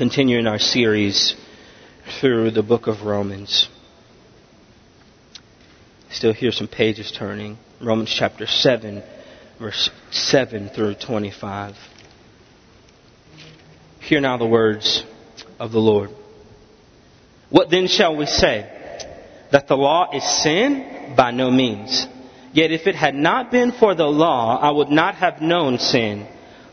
continuing our series through the book of Romans. Still hear some pages turning. Romans chapter 7, verse 7 through 25. Hear now the words of the Lord. What then shall we say? That the law is sin? By no means. Yet if it had not been for the law, I would not have known sin.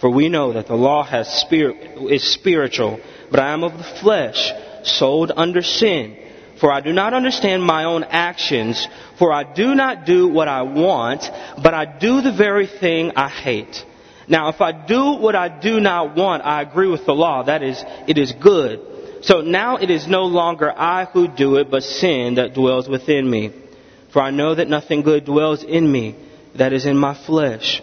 For we know that the law has spirit, is spiritual, but I am of the flesh, sold under sin. For I do not understand my own actions, for I do not do what I want, but I do the very thing I hate. Now, if I do what I do not want, I agree with the law. That is, it is good. So now it is no longer I who do it, but sin that dwells within me. For I know that nothing good dwells in me, that is in my flesh.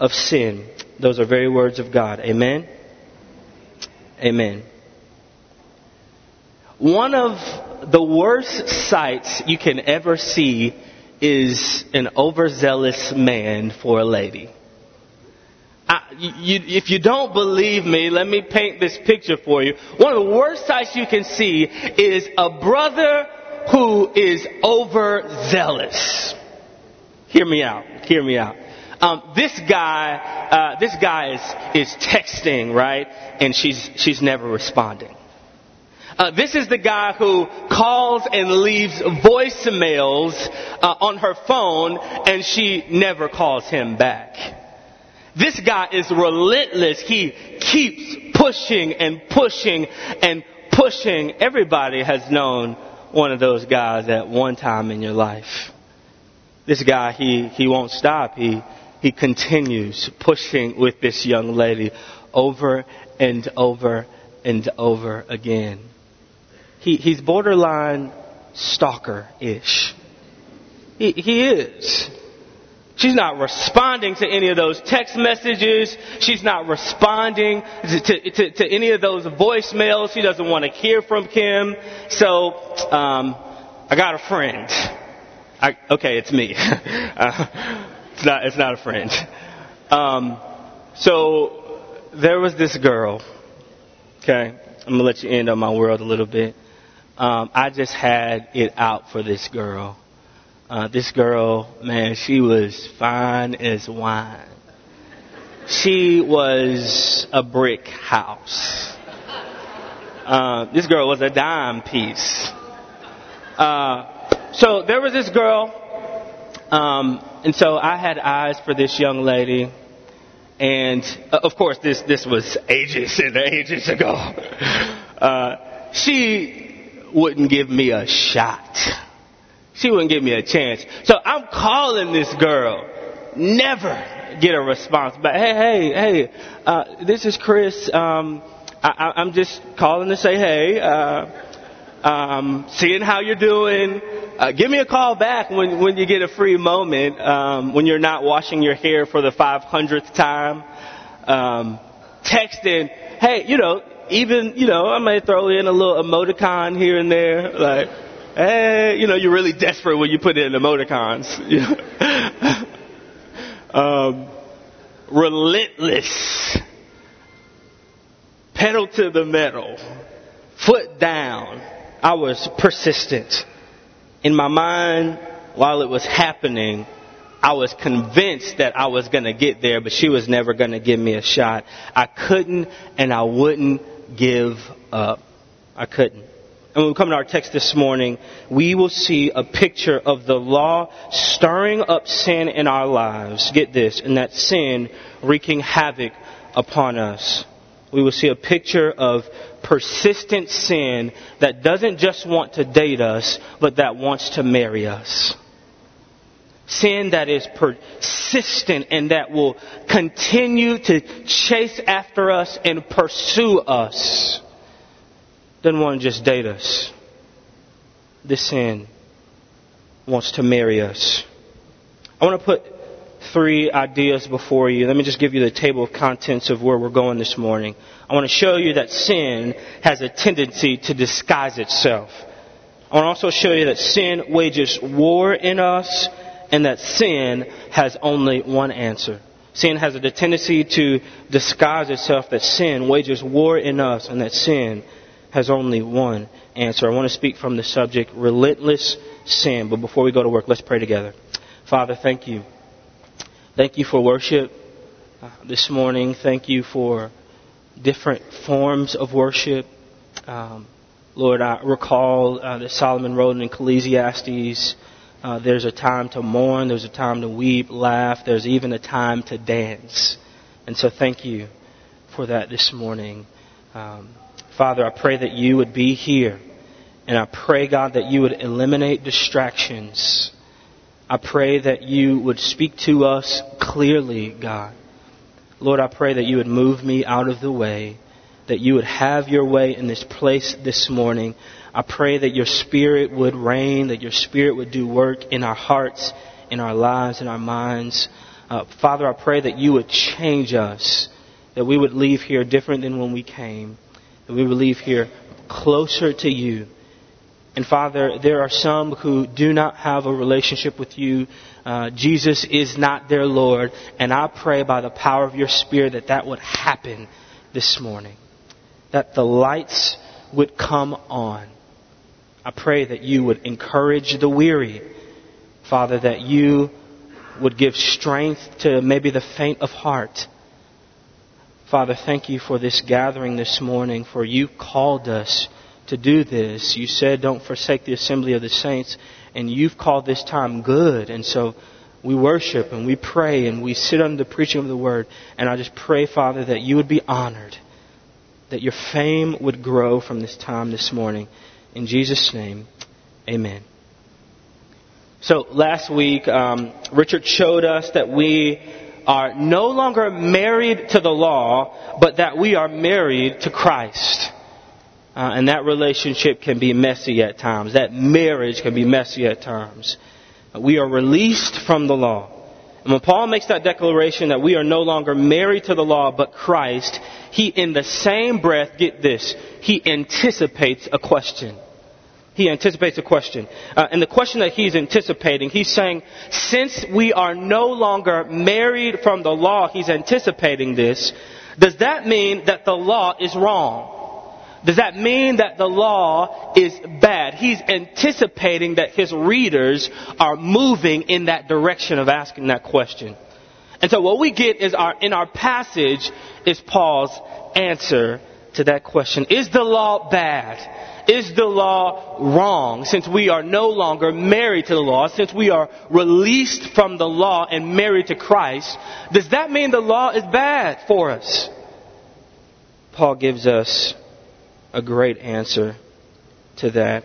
of sin. Those are very words of God. Amen? Amen. One of the worst sights you can ever see is an overzealous man for a lady. I, you, if you don't believe me, let me paint this picture for you. One of the worst sights you can see is a brother who is overzealous. Hear me out. Hear me out. Um, this guy, uh, this guy is is texting, right? And she's she's never responding. Uh, this is the guy who calls and leaves voicemails uh, on her phone, and she never calls him back. This guy is relentless. He keeps pushing and pushing and pushing. Everybody has known one of those guys at one time in your life. This guy, he, he won't stop. He, he continues pushing with this young lady over and over and over again he, he's borderline stalker-ish. He, he is. She's not responding to any of those text messages. She's not responding to, to, to any of those voicemails. She doesn't want to hear from Kim. So, um, I got a friend. I, okay, it's me. uh, it's not, it's not a friend. Um, so, there was this girl. Okay, I'm gonna let you in on my world a little bit um, I just had it out for this girl. Uh, this girl, man, she was fine as wine. She was a brick house. Uh, this girl was a dime piece. Uh, so there was this girl, um, and so I had eyes for this young lady, and uh, of course this this was ages and ages ago. Uh, she wouldn't give me a shot. she wouldn't give me a chance. So I'm calling this girl. Never get a response But Hey, hey, hey, uh, this is Chris. Um, I, I'm just calling to say hey. Uh, um, seeing how you're doing. Uh, give me a call back when, when you get a free moment, um, when you're not washing your hair for the 500th time. Um, texting, hey, you know, even, you know, I may throw in a little emoticon here and there, like, hey, you know, you're really desperate when you put in emoticons. Um, relentless, pedal to the metal, foot down. I was persistent. In my mind, while it was happening, I was convinced that I was going to get there, but she was never going to give me a shot. I couldn't and I wouldn't give up. I couldn't. And when we come to our text this morning, we will see a picture of the law stirring up sin in our lives. Get this, and that sin wreaking havoc upon us. We will see a picture of persistent sin that doesn't just want to date us, but that wants to marry us. Sin that is persistent and that will continue to chase after us and pursue us. Doesn't want to just date us. This sin wants to marry us. I want to put three ideas before you. Let me just give you the table of contents of where we're going this morning. I want to show you that sin has a tendency to disguise itself. I want to also show you that sin wages war in us and that sin has only one answer. Sin has a tendency to disguise itself that sin wages war in us and that sin has only one answer. I want to speak from the subject relentless sin. But before we go to work, let's pray together. Father, thank you. Thank you for worship uh, this morning. Thank you for different forms of worship. Um, Lord, I recall uh, that Solomon wrote in Ecclesiastes uh, there's a time to mourn, there's a time to weep, laugh, there's even a time to dance. And so thank you for that this morning. Um, Father, I pray that you would be here. And I pray, God, that you would eliminate distractions. I pray that you would speak to us clearly, God. Lord, I pray that you would move me out of the way, that you would have your way in this place this morning. I pray that your Spirit would reign, that your Spirit would do work in our hearts, in our lives, in our minds. Uh, Father, I pray that you would change us, that we would leave here different than when we came, that we would leave here closer to you. And Father, there are some who do not have a relationship with you. Uh, Jesus is not their Lord. And I pray by the power of your Spirit that that would happen this morning. That the lights would come on I pray that you would encourage the weary. Father, that you would give strength to maybe the faint of heart. Father, thank you for this gathering this morning, for you called us to do this. You said, don't forsake the assembly of the saints, and you've called this time good. And so we worship and we pray and we sit under the preaching of the word. And I just pray, Father, that you would be honored, that your fame would grow from this time this morning. In Jesus' name, amen. So last week, um, Richard showed us that we are no longer married to the law, but that we are married to Christ. Uh, and that relationship can be messy at times. That marriage can be messy at times. We are released from the law. And when Paul makes that declaration that we are no longer married to the law but Christ, he in the same breath, get this, he anticipates a question. He anticipates a question. Uh, and the question that he's anticipating, he's saying, since we are no longer married from the law, he's anticipating this, does that mean that the law is wrong? Does that mean that the law is bad? He's anticipating that his readers are moving in that direction of asking that question. And so what we get is our, in our passage is Paul's answer to that question. Is the law bad? Is the law wrong since we are no longer married to the law, since we are released from the law and married to Christ? Does that mean the law is bad for us? Paul gives us a great answer to that.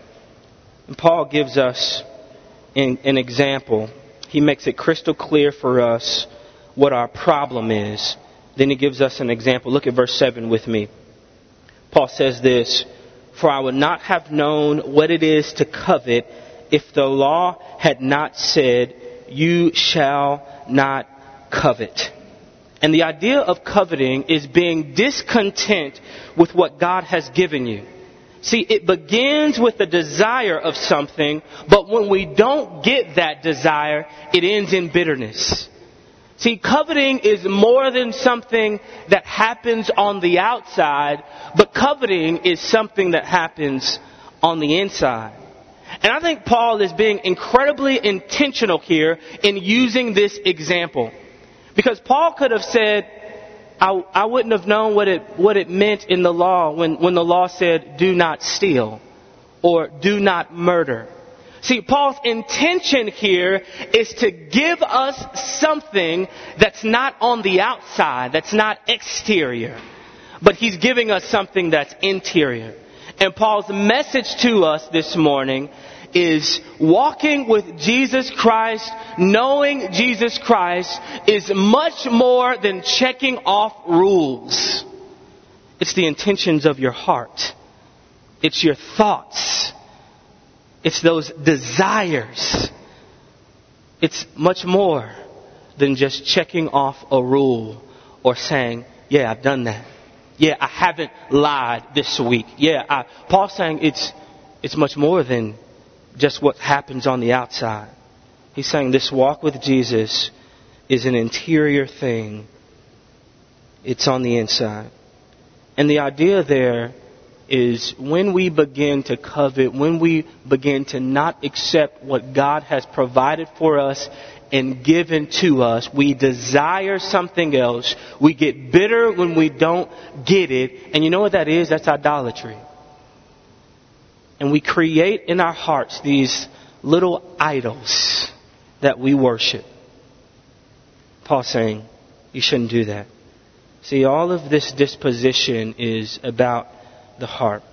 And Paul gives us in an example, he makes it crystal clear for us what our problem is. Then he gives us an example. Look at verse 7 with me. Paul says this For I would not have known what it is to covet if the law had not said, You shall not covet. And the idea of coveting is being discontent with what God has given you. See, it begins with the desire of something, but when we don't get that desire, it ends in bitterness. See, coveting is more than something that happens on the outside, but coveting is something that happens on the inside. And I think Paul is being incredibly intentional here in using this example. Because Paul could have said, I, I wouldn't have known what it, what it meant in the law when, when the law said, do not steal or do not murder. See, Paul's intention here is to give us something that's not on the outside, that's not exterior, but he's giving us something that's interior. And Paul's message to us this morning is walking with Jesus Christ, knowing Jesus Christ is much more than checking off rules. It's the intentions of your heart. It's your thoughts. It's those desires. It's much more than just checking off a rule or saying, yeah, I've done that. Yeah, I haven't lied this week. Yeah, I, Paul's saying it's, it's much more than just what happens on the outside. He's saying this walk with Jesus is an interior thing. It's on the inside. And the idea there is when we begin to covet, when we begin to not accept what God has provided for us and given to us, we desire something else. We get bitter when we don't get it. And you know what that is? That's idolatry and we create in our hearts these little idols that we worship. Paul saying, you shouldn't do that. See, all of this disposition is about the heart.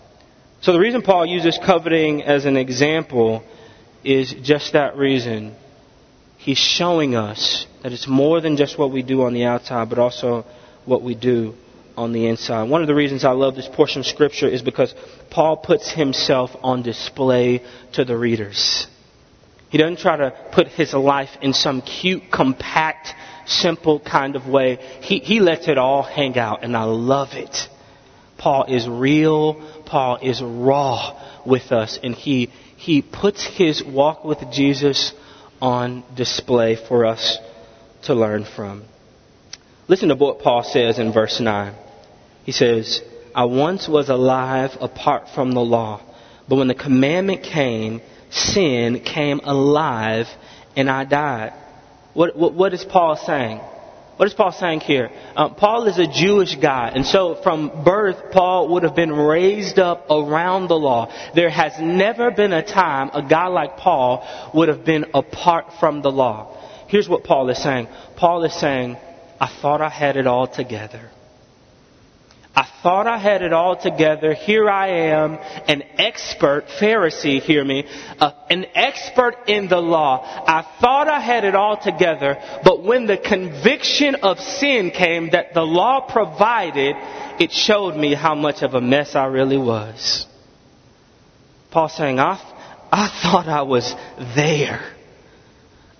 So the reason Paul uses coveting as an example is just that reason. He's showing us that it's more than just what we do on the outside, but also what we do on the inside. One of the reasons I love this portion of Scripture is because Paul puts himself on display to the readers. He doesn't try to put his life in some cute, compact, simple kind of way. He, he lets it all hang out, and I love it. Paul is real. Paul is raw with us, and he, he puts his walk with Jesus on display for us to learn from. Listen to what Paul says in verse 9. He says, I once was alive apart from the law, but when the commandment came, sin came alive and I died. What, what, what is Paul saying? What is Paul saying here? Um, Paul is a Jewish guy, and so from birth, Paul would have been raised up around the law. There has never been a time a guy like Paul would have been apart from the law. Here's what Paul is saying Paul is saying, I thought I had it all together. I thought I had it all together. Here I am, an expert, Pharisee, hear me, uh, an expert in the law. I thought I had it all together, but when the conviction of sin came that the law provided, it showed me how much of a mess I really was. Paul saying, I, I thought I was there.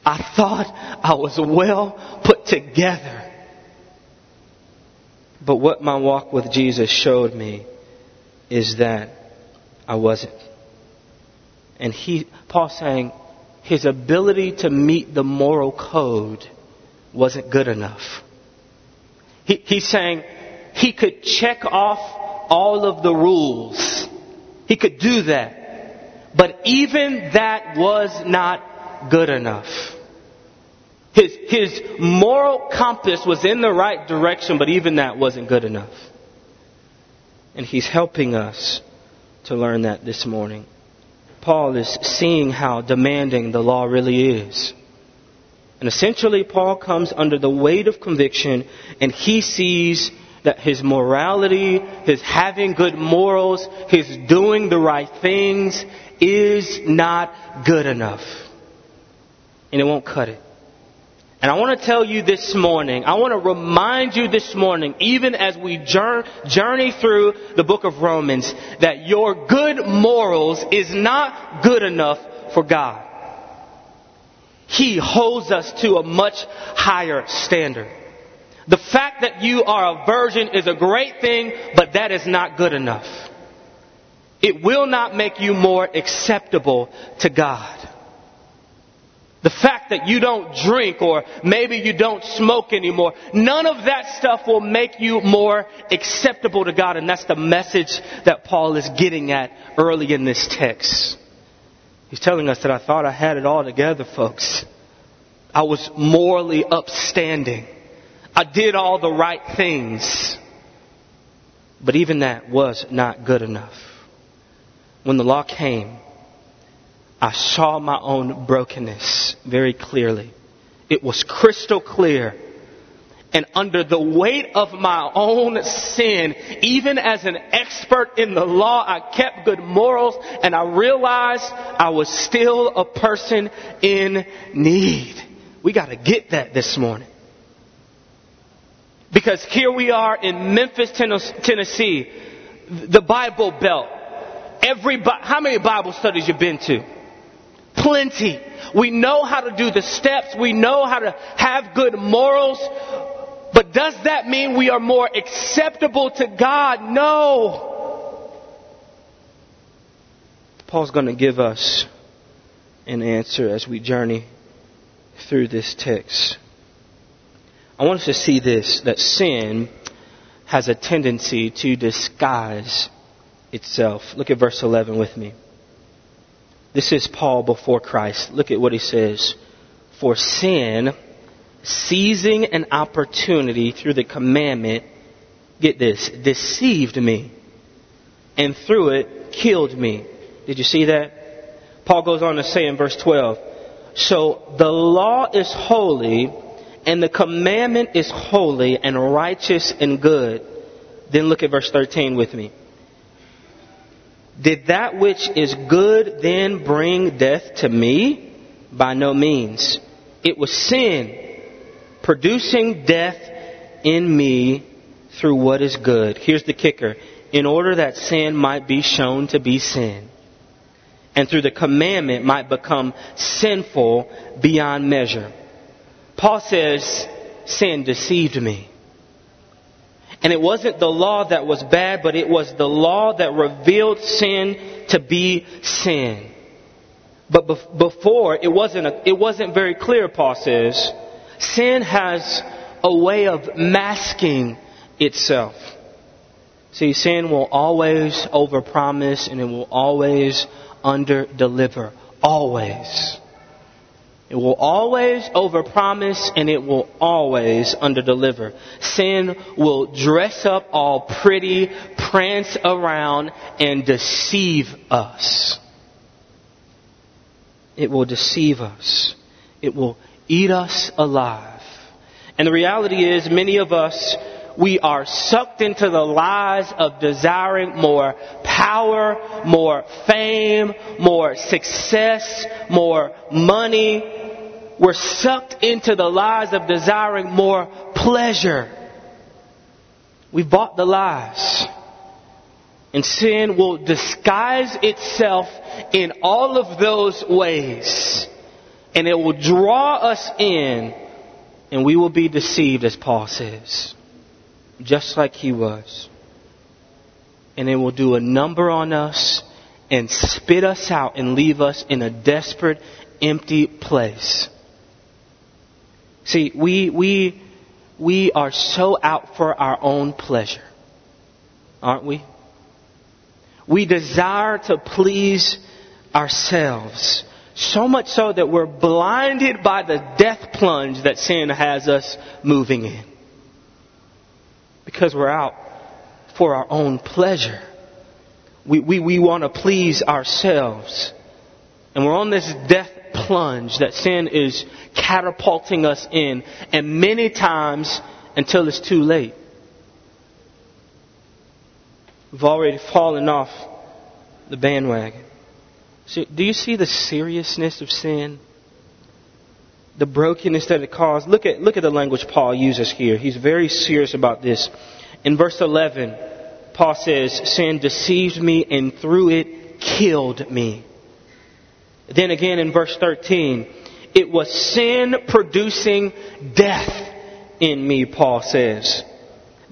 I thought I was well put together. But what my walk with Jesus showed me is that I wasn't. And he, Paul saying, his ability to meet the moral code wasn't good enough. He, he's saying he could check off all of the rules. He could do that. But even that was not good enough. His, his moral compass was in the right direction, but even that wasn't good enough. And he's helping us to learn that this morning. Paul is seeing how demanding the law really is. And essentially, Paul comes under the weight of conviction and he sees that his morality, his having good morals, his doing the right things is not good enough. and it won't cut it. And I want to tell you this morning, I want to remind you this morning, even as we journey through the book of Romans, that your good morals is not good enough for God. He holds us to a much higher standard. The fact that you are a virgin is a great thing, but that is not good enough. It will not make you more acceptable to God. The fact that you don't drink or maybe you don't smoke anymore, none of that stuff will make you more acceptable to God. And that's the message that Paul is getting at early in this text. He's telling us that I thought I had it all together, folks. I was morally upstanding. I did all the right things. But even that was not good enough. When the law came, I saw my own brokenness very clearly. It was crystal clear. And under the weight of my own sin, even as an expert in the law, I kept good morals and I realized I was still a person in need. We gotta get that this morning. Because here we are in Memphis, Tennessee, the Bible Belt. Every, how many Bible studies you been to? Plenty. We know how to do the steps. We know how to have good morals. But does that mean we are more acceptable to God? No. Paul's going to give us an answer as we journey through this text. I want us to see this that sin has a tendency to disguise itself. Look at verse 11 with me. This is Paul before Christ. Look at what he says. For sin, seizing an opportunity through the commandment, get this, deceived me, and through it killed me. Did you see that? Paul goes on to say in verse 12, So the law is holy, and the commandment is holy and righteous and good. Then look at verse 13 with me. Did that which is good then bring death to me? By no means. It was sin, producing death in me through what is good. Here's the kicker. In order that sin might be shown to be sin. And through the commandment might become sinful beyond measure. Paul says, sin deceived me. And it wasn't the law that was bad, but it was the law that revealed sin to be sin. But before, it wasn't, a, it wasn't very clear, Paul says. Sin has a way of masking itself. See, sin will always overpromise and it will always underdeliver. Always. It will always overpromise and it will always underdeliver. Sin will dress up all pretty, prance around, and deceive us. It will deceive us. It will eat us alive. And the reality is, many of us, we are sucked into the lies of desiring more power, more fame, more success, more money, we're sucked into the lies of desiring more pleasure. We bought the lies. And sin will disguise itself in all of those ways. And it will draw us in, and we will be deceived, as Paul says. Just like he was. And it will do a number on us and spit us out and leave us in a desperate, empty place. See, we, we, we are so out for our own pleasure, aren't we? We desire to please ourselves. So much so that we're blinded by the death plunge that sin has us moving in. Because we're out for our own pleasure. We, we, we want to please ourselves. And we're on this death plunge that sin is catapulting us in, and many times until it's too late. We've already fallen off the bandwagon. So, do you see the seriousness of sin? the brokenness that it caused. Look at, look at the language Paul uses here. He's very serious about this. In verse 11, Paul says, Sin deceived me and through it killed me. Then again in verse 13, it was sin producing death in me, Paul says.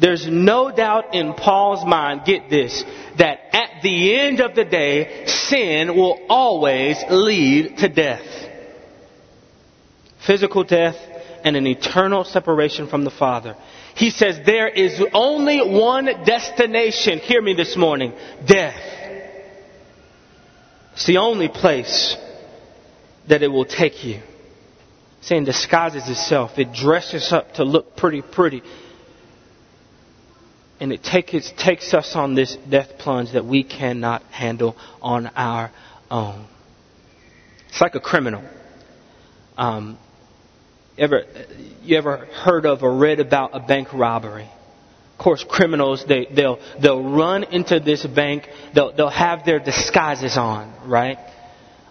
There's no doubt in Paul's mind, get this, that at the end of the day, sin will always lead to death physical death, and an eternal separation from the Father. He says there is only one destination, hear me this morning, death. It's the only place that it will take you. Sin disguises itself. It dresses up to look pretty, pretty. And it takes, takes us on this death plunge that we cannot handle on our own. It's like a criminal. Um, ever, you ever heard of or read about a bank robbery? Of course, criminals, they, they'll, they'll run into this bank, they'll, they'll have their disguises on, right?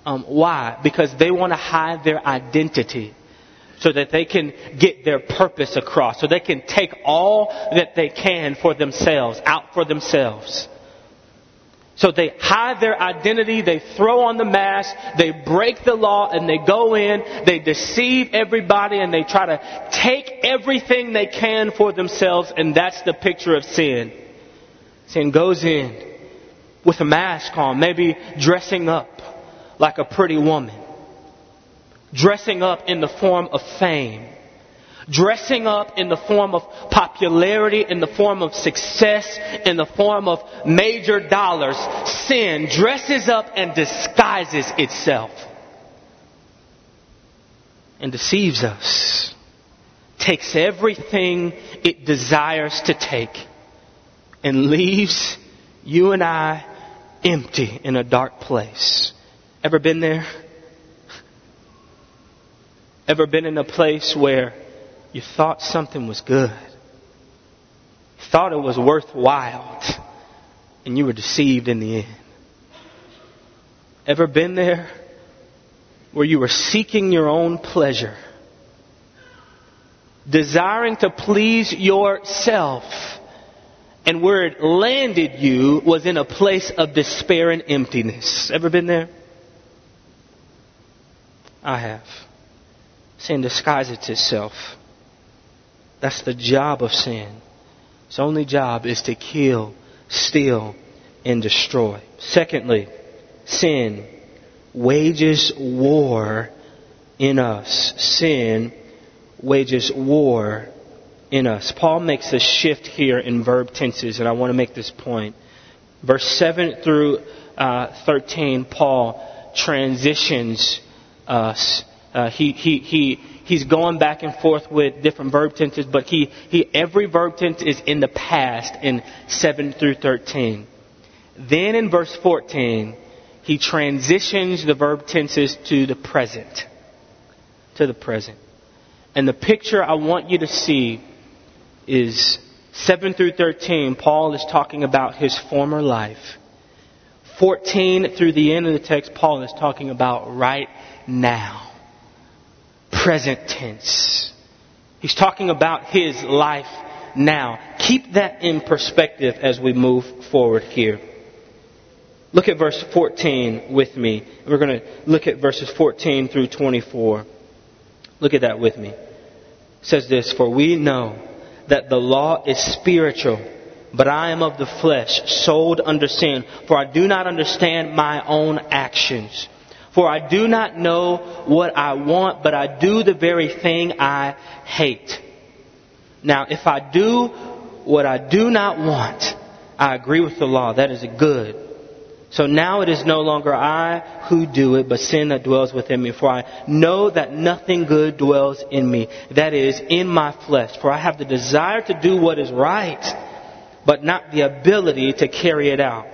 Um, why? Because they want to hide their identity so that they can get their purpose across, so they can take all that they can for themselves, out for themselves. So they hide their identity, they throw on the mask, they break the law, and they go in, they deceive everybody, and they try to take everything they can for themselves, and that's the picture of sin. Sin goes in with a mask on, maybe dressing up like a pretty woman, dressing up in the form of fame. Dressing up in the form of popularity, in the form of success, in the form of major dollars, sin dresses up and disguises itself. And deceives us, takes everything it desires to take, and leaves you and I empty in a dark place. Ever been there? Ever been in a place where you thought something was good. Thought it was worthwhile. And you were deceived in the end. Ever been there where you were seeking your own pleasure? Desiring to please yourself. And where it landed you was in a place of despair and emptiness. Ever been there? I have. Sin disguises itself. That's the job of sin. Its only job is to kill, steal, and destroy. Secondly, sin wages war in us. Sin wages war in us. Paul makes a shift here in verb tenses, and I want to make this point. Verse 7 through uh, 13, Paul transitions Uh, he, he, he, he's going back and forth with different verb tenses, but he, he, every verb tense is in the past in 7 through 13. Then in verse 14, he transitions the verb tenses to the present. To the present. And the picture I want you to see is 7 through 13, Paul is talking about his former life. 14 through the end of the text, Paul is talking about right now present tense. He's talking about his life now. Keep that in perspective as we move forward here. Look at verse 14 with me. We're going to look at verses 14 through 24. Look at that with me. It says this, For we know that the law is spiritual, but I am of the flesh, sold under sin, for I do not understand my own actions. For I do not know what I want, but I do the very thing I hate. Now, if I do what I do not want, I agree with the law. That is good. So now it is no longer I who do it, but sin that dwells within me. For I know that nothing good dwells in me. That is, in my flesh. For I have the desire to do what is right, but not the ability to carry it out.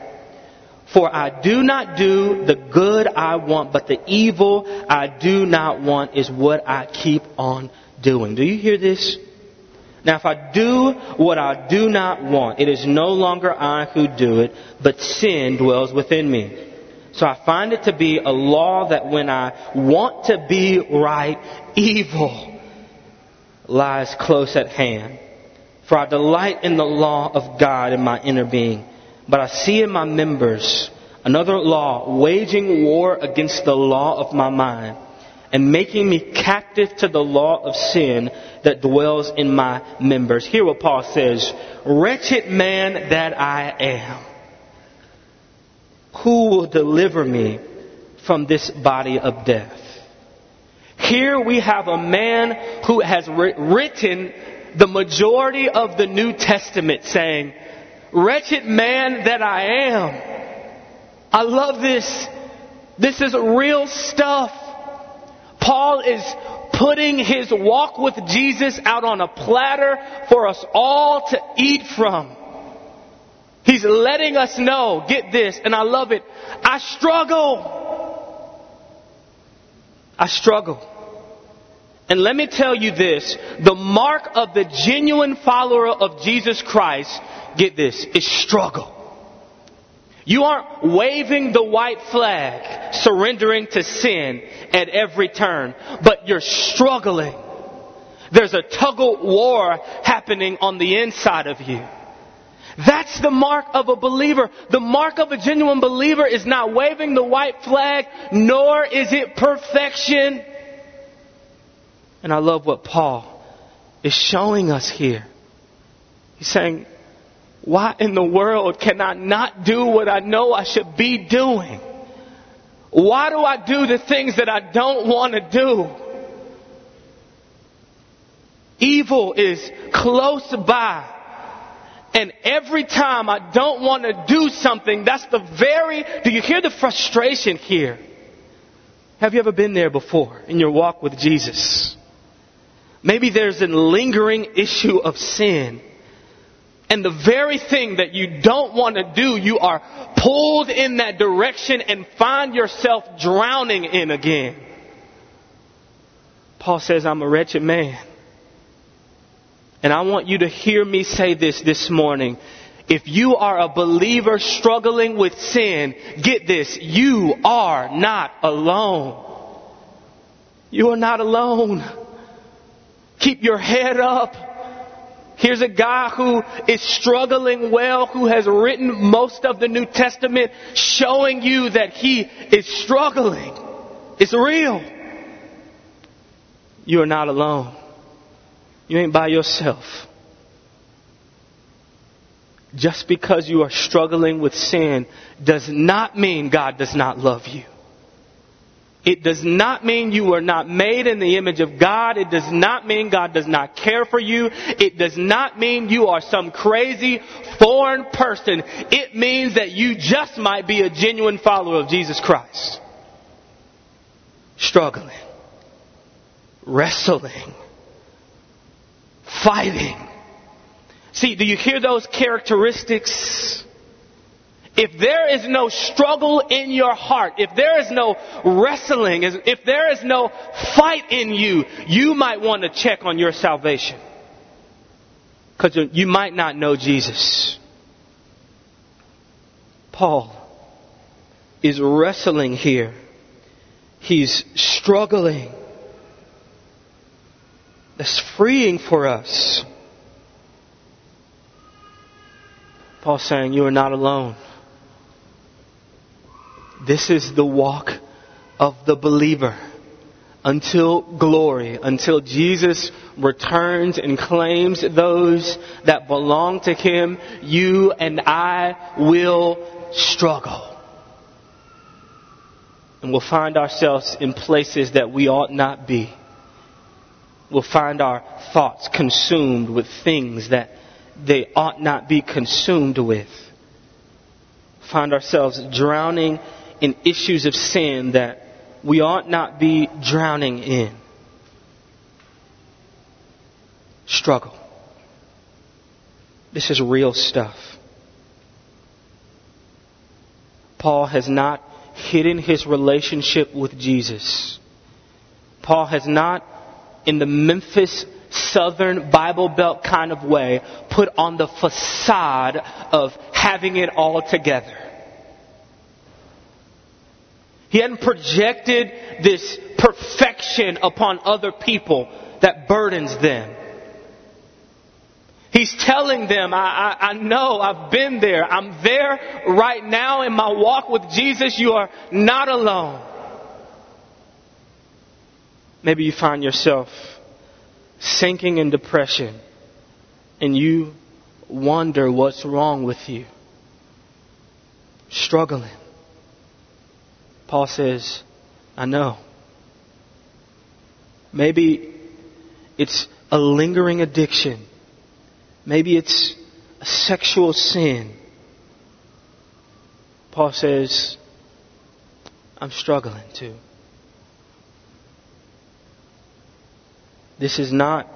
For I do not do the good I want, but the evil I do not want is what I keep on doing. Do you hear this? Now if I do what I do not want, it is no longer I who do it, but sin dwells within me. So I find it to be a law that when I want to be right, evil lies close at hand. For I delight in the law of God in my inner being. But I see in my members another law waging war against the law of my mind and making me captive to the law of sin that dwells in my members. Hear what Paul says. Wretched man that I am. Who will deliver me from this body of death? Here we have a man who has written the majority of the New Testament saying, Wretched man that I am. I love this. This is real stuff. Paul is putting his walk with Jesus out on a platter for us all to eat from. He's letting us know, get this, and I love it. I struggle. I struggle. And let me tell you this, the mark of the genuine follower of Jesus Christ, get this, is struggle. You aren't waving the white flag, surrendering to sin at every turn, but you're struggling. There's a tug of war happening on the inside of you. That's the mark of a believer. The mark of a genuine believer is not waving the white flag, nor is it perfection. And I love what Paul is showing us here. He's saying, why in the world can I not do what I know I should be doing? Why do I do the things that I don't want to do? Evil is close by. And every time I don't want to do something, that's the very, do you hear the frustration here? Have you ever been there before in your walk with Jesus? Maybe there's a lingering issue of sin. And the very thing that you don't want to do, you are pulled in that direction and find yourself drowning in again. Paul says, I'm a wretched man. And I want you to hear me say this this morning. If you are a believer struggling with sin, get this, you are not alone. You are not alone. Keep your head up. Here's a guy who is struggling well, who has written most of the New Testament, showing you that he is struggling. It's real. You are not alone. You ain't by yourself. Just because you are struggling with sin does not mean God does not love you. It does not mean you are not made in the image of God. It does not mean God does not care for you. It does not mean you are some crazy foreign person. It means that you just might be a genuine follower of Jesus Christ. Struggling. Wrestling. Fighting. See, do you hear those characteristics? If there is no struggle in your heart, if there is no wrestling, if there is no fight in you, you might want to check on your salvation. Because you might not know Jesus. Paul is wrestling here. He's struggling. That's freeing for us. Paul's saying, You are not alone. This is the walk of the believer until glory, until Jesus returns and claims those that belong to Him, you and I will struggle. And we'll find ourselves in places that we ought not be. We'll find our thoughts consumed with things that they ought not be consumed with. Find ourselves drowning in issues of sin that we ought not be drowning in. Struggle. This is real stuff. Paul has not hidden his relationship with Jesus. Paul has not, in the Memphis Southern Bible Belt kind of way, put on the facade of having it all together. He hadn't projected this perfection upon other people that burdens them. He's telling them, I, I, I, know, I've been there. I'm there right now in my walk with Jesus. You are not alone. Maybe you find yourself sinking in depression and you wonder what's wrong with you. Struggling. Paul says, I know. Maybe it's a lingering addiction. Maybe it's a sexual sin. Paul says, I'm struggling too. This is not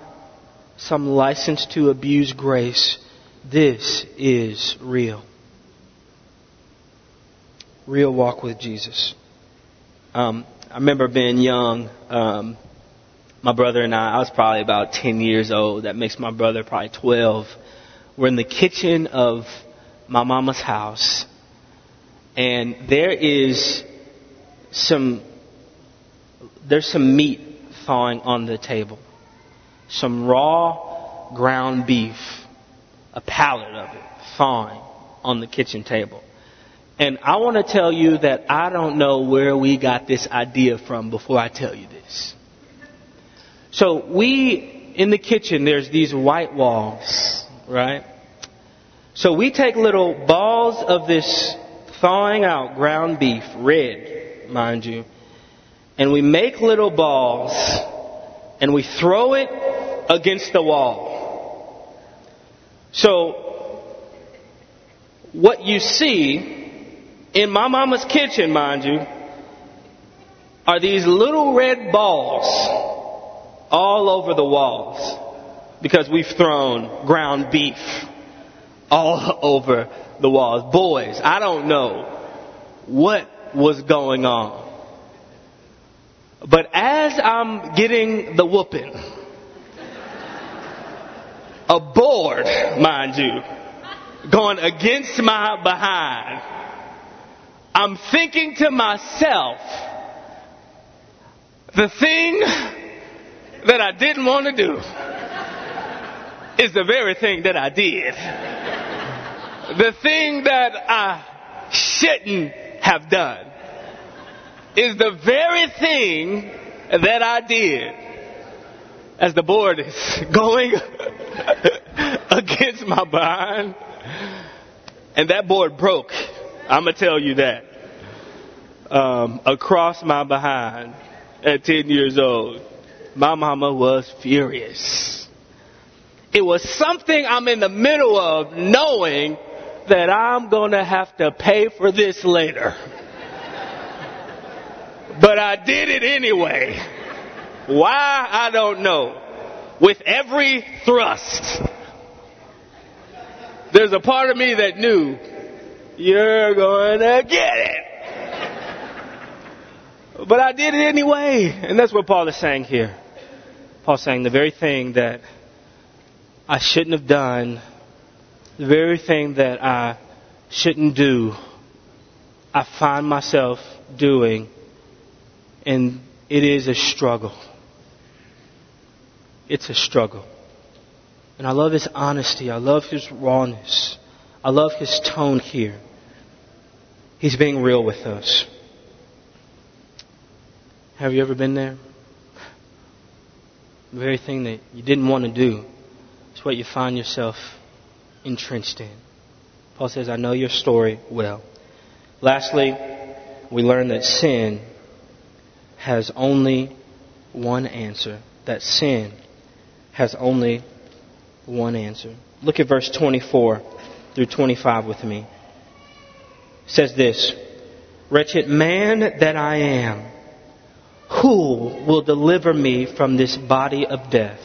some license to abuse grace. This is real. Real walk with Jesus. Um, I remember being young. Um, my brother and I, I was probably about 10 years old. That makes my brother probably 12. We're in the kitchen of my mama's house. And there is some, there's some meat thawing on the table. Some raw ground beef. A pallet of it thawing on the kitchen table. And I want to tell you that I don't know where we got this idea from before I tell you this. So we, in the kitchen, there's these white walls, right? So we take little balls of this thawing out ground beef, red, mind you, and we make little balls and we throw it against the wall. So, what you see in my mama's kitchen, mind you, are these little red balls all over the walls because we've thrown ground beef all over the walls. Boys, I don't know what was going on. But as I'm getting the whooping, a board, mind you, going against my behind, I'm thinking to myself, the thing that I didn't want to do is the very thing that I did. The thing that I shouldn't have done is the very thing that I did. As the board is going against my behind, and that board broke. I'm gonna tell you that. Um, across my behind at 10 years old my mama was furious. It was something I'm in the middle of knowing that I'm to have to pay for this later. but I did it anyway. Why? I don't know. With every thrust, there's a part of me that knew you're going to get it. But I did it anyway. And that's what Paul is saying here. Paul saying the very thing that I shouldn't have done, the very thing that I shouldn't do, I find myself doing, and it is a struggle. It's a struggle. And I love his honesty. I love his rawness. I love his tone here. He's being real with us. Have you ever been there? the very thing that you didn't want to do is what you find yourself entrenched in. Paul says, I know your story well. Lastly, we learn that sin has only one answer. That sin has only one answer. Look at verse 24 through 25 with me. Says this Wretched man that I am. Who will deliver me from this body of death?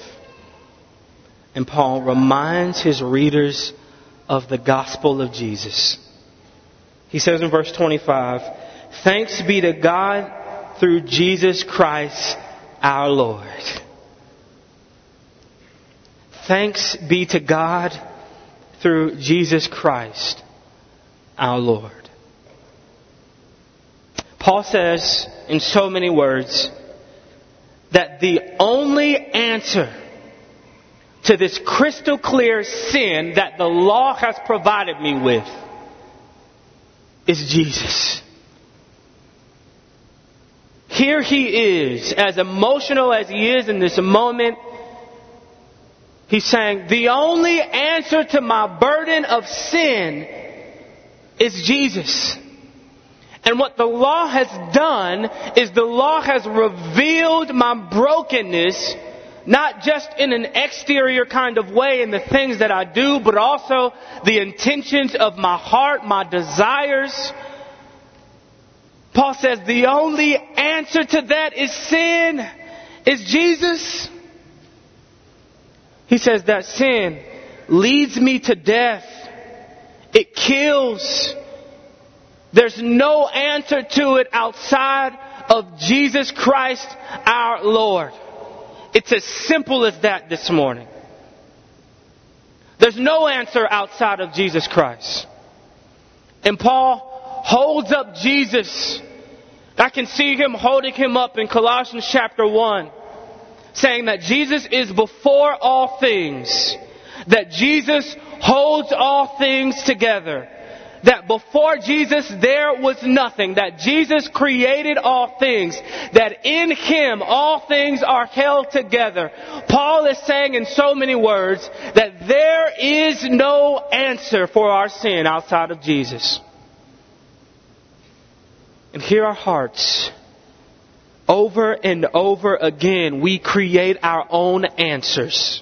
And Paul reminds his readers of the gospel of Jesus. He says in verse 25, Thanks be to God through Jesus Christ our Lord. Thanks be to God through Jesus Christ our Lord. Paul says in so many words that the only answer to this crystal clear sin that the law has provided me with is Jesus. Here he is, as emotional as he is in this moment. He's saying, the only answer to my burden of sin is Jesus. And what the law has done is the law has revealed my brokenness, not just in an exterior kind of way in the things that I do, but also the intentions of my heart, my desires. Paul says the only answer to that is sin, is Jesus. He says that sin leads me to death. It kills. There's no answer to it outside of Jesus Christ our Lord. It's as simple as that this morning. There's no answer outside of Jesus Christ. And Paul holds up Jesus. I can see him holding him up in Colossians chapter 1, saying that Jesus is before all things, that Jesus holds all things together that before Jesus there was nothing, that Jesus created all things, that in Him all things are held together. Paul is saying in so many words that there is no answer for our sin outside of Jesus. And here our hearts. Over and over again, we create our own answers.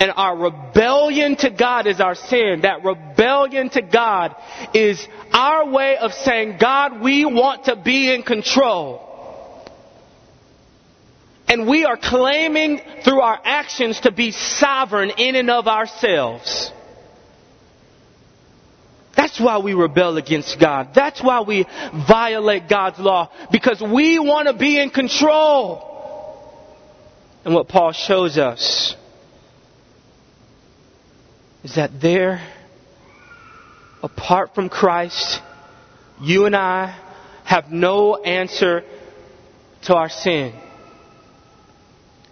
And our rebellion to God is our sin. That rebellion to God is our way of saying, God, we want to be in control. And we are claiming through our actions to be sovereign in and of ourselves. That's why we rebel against God. That's why we violate God's law. Because we want to be in control. And what Paul shows us is that there, apart from Christ, you and I have no answer to our sin.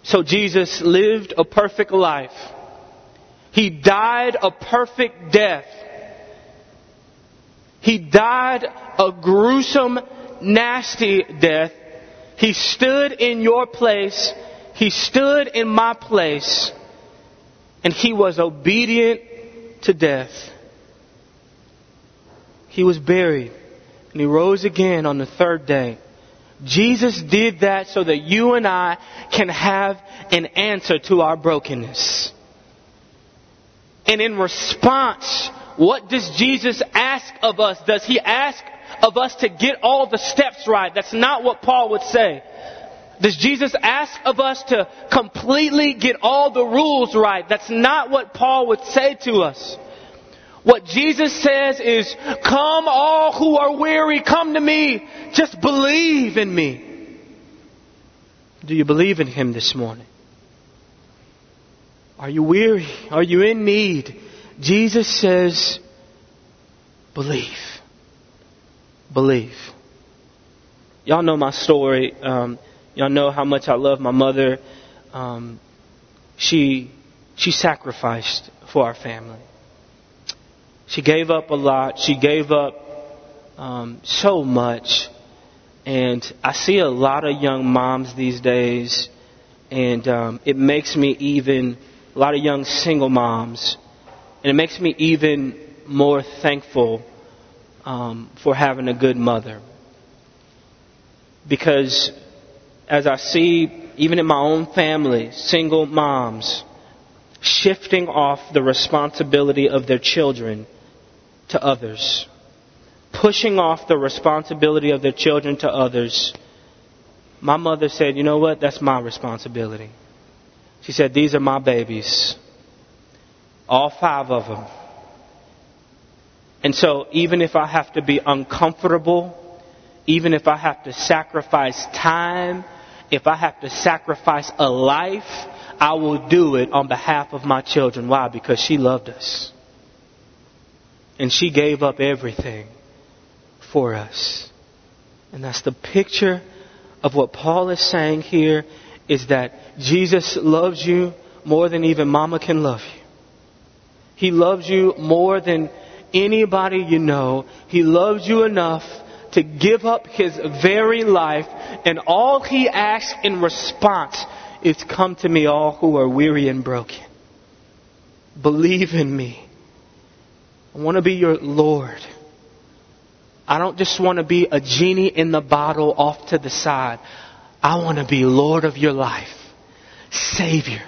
So Jesus lived a perfect life. He died a perfect death. He died a gruesome, nasty death. He stood in your place. He stood in my place and he was obedient to death. He was buried and he rose again on the third day. Jesus did that so that you and I can have an answer to our brokenness. And in response, what does Jesus ask of us? Does he ask of us to get all the steps right? That's not what Paul would say. Does Jesus ask of us to completely get all the rules right? That's not what Paul would say to us. What Jesus says is, come all who are weary, come to me. Just believe in me. Do you believe in him this morning? Are you weary? Are you in need? Jesus says, believe. Believe. Y'all know my story. Um, Y'all know how much I love my mother. Um, she she sacrificed for our family. She gave up a lot. She gave up um, so much, and I see a lot of young moms these days, and um, it makes me even a lot of young single moms, and it makes me even more thankful um, for having a good mother because as I see, even in my own family, single moms shifting off the responsibility of their children to others, pushing off the responsibility of their children to others. My mother said, You know what? That's my responsibility. She said, These are my babies. All five of them. And so, even if I have to be uncomfortable, even if I have to sacrifice time if I have to sacrifice a life, I will do it on behalf of my children. Why? Because she loved us. And she gave up everything for us. And that's the picture of what Paul is saying here is that Jesus loves you more than even mama can love you. He loves you more than anybody you know. He loves you enough to give up his very life, and all he asks in response is come to me all who are weary and broken. Believe in me. I want to be your Lord. I don't just want to be a genie in the bottle off to the side. I want to be Lord of your life, Savior,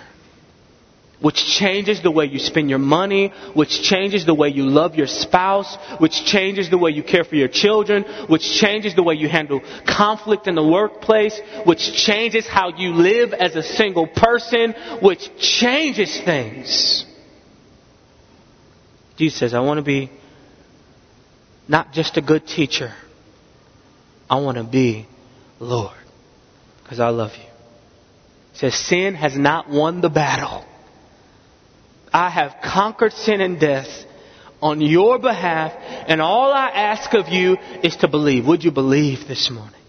which changes the way you spend your money, which changes the way you love your spouse, which changes the way you care for your children, which changes the way you handle conflict in the workplace, which changes how you live as a single person, which changes things. Jesus says, I want to be not just a good teacher. I want to be Lord because I love you. He says, Sin has not won the battle. I have conquered sin and death on your behalf, and all I ask of you is to believe. Would you believe this morning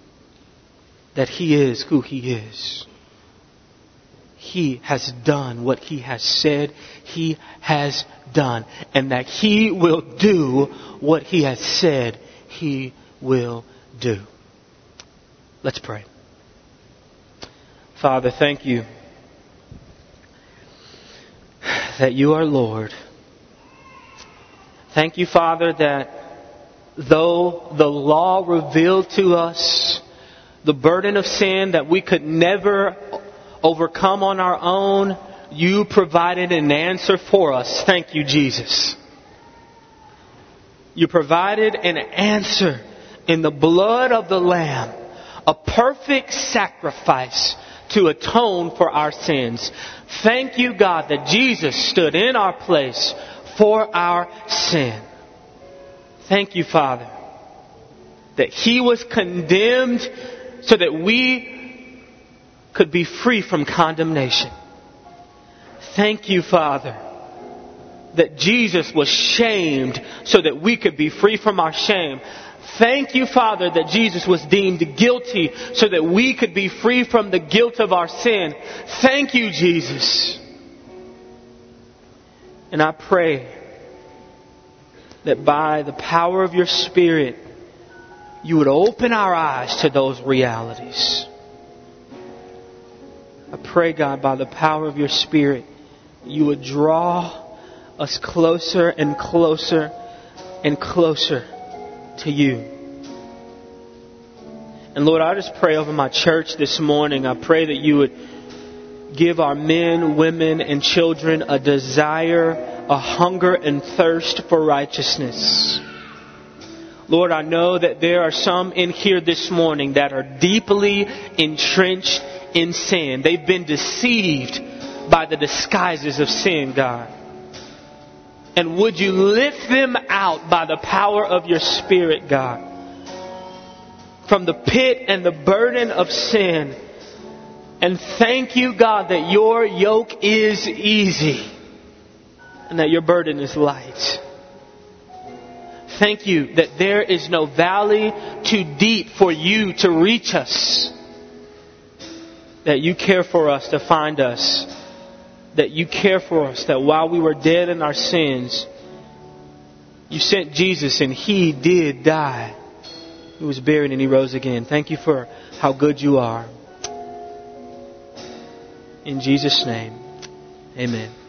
that He is who He is? He has done what He has said He has done, and that He will do what He has said He will do. Let's pray. Father, thank you that you are Lord. Thank you, Father, that though the law revealed to us the burden of sin that we could never overcome on our own, you provided an answer for us. Thank you, Jesus. You provided an answer in the blood of the Lamb, a perfect sacrifice to atone for our sins. Thank you, God, that Jesus stood in our place for our sin. Thank you, Father, that He was condemned so that we could be free from condemnation. Thank you, Father, that Jesus was shamed so that we could be free from our shame. Thank you, Father, that Jesus was deemed guilty so that we could be free from the guilt of our sin. Thank you, Jesus. And I pray that by the power of your Spirit, you would open our eyes to those realities. I pray, God, by the power of your Spirit, you would draw us closer and closer and closer to you. And Lord, I just pray over my church this morning. I pray that you would give our men, women, and children a desire, a hunger and thirst for righteousness. Lord, I know that there are some in here this morning that are deeply entrenched in sin. They've been deceived by the disguises of sin, God. And would you lift them out by the power of your Spirit, God, from the pit and the burden of sin. And thank you, God, that your yoke is easy and that your burden is light. Thank you that there is no valley too deep for you to reach us. That you care for us to find us that you care for us, that while we were dead in our sins, you sent Jesus and He did die. He was buried and He rose again. Thank you for how good you are. In Jesus' name, amen.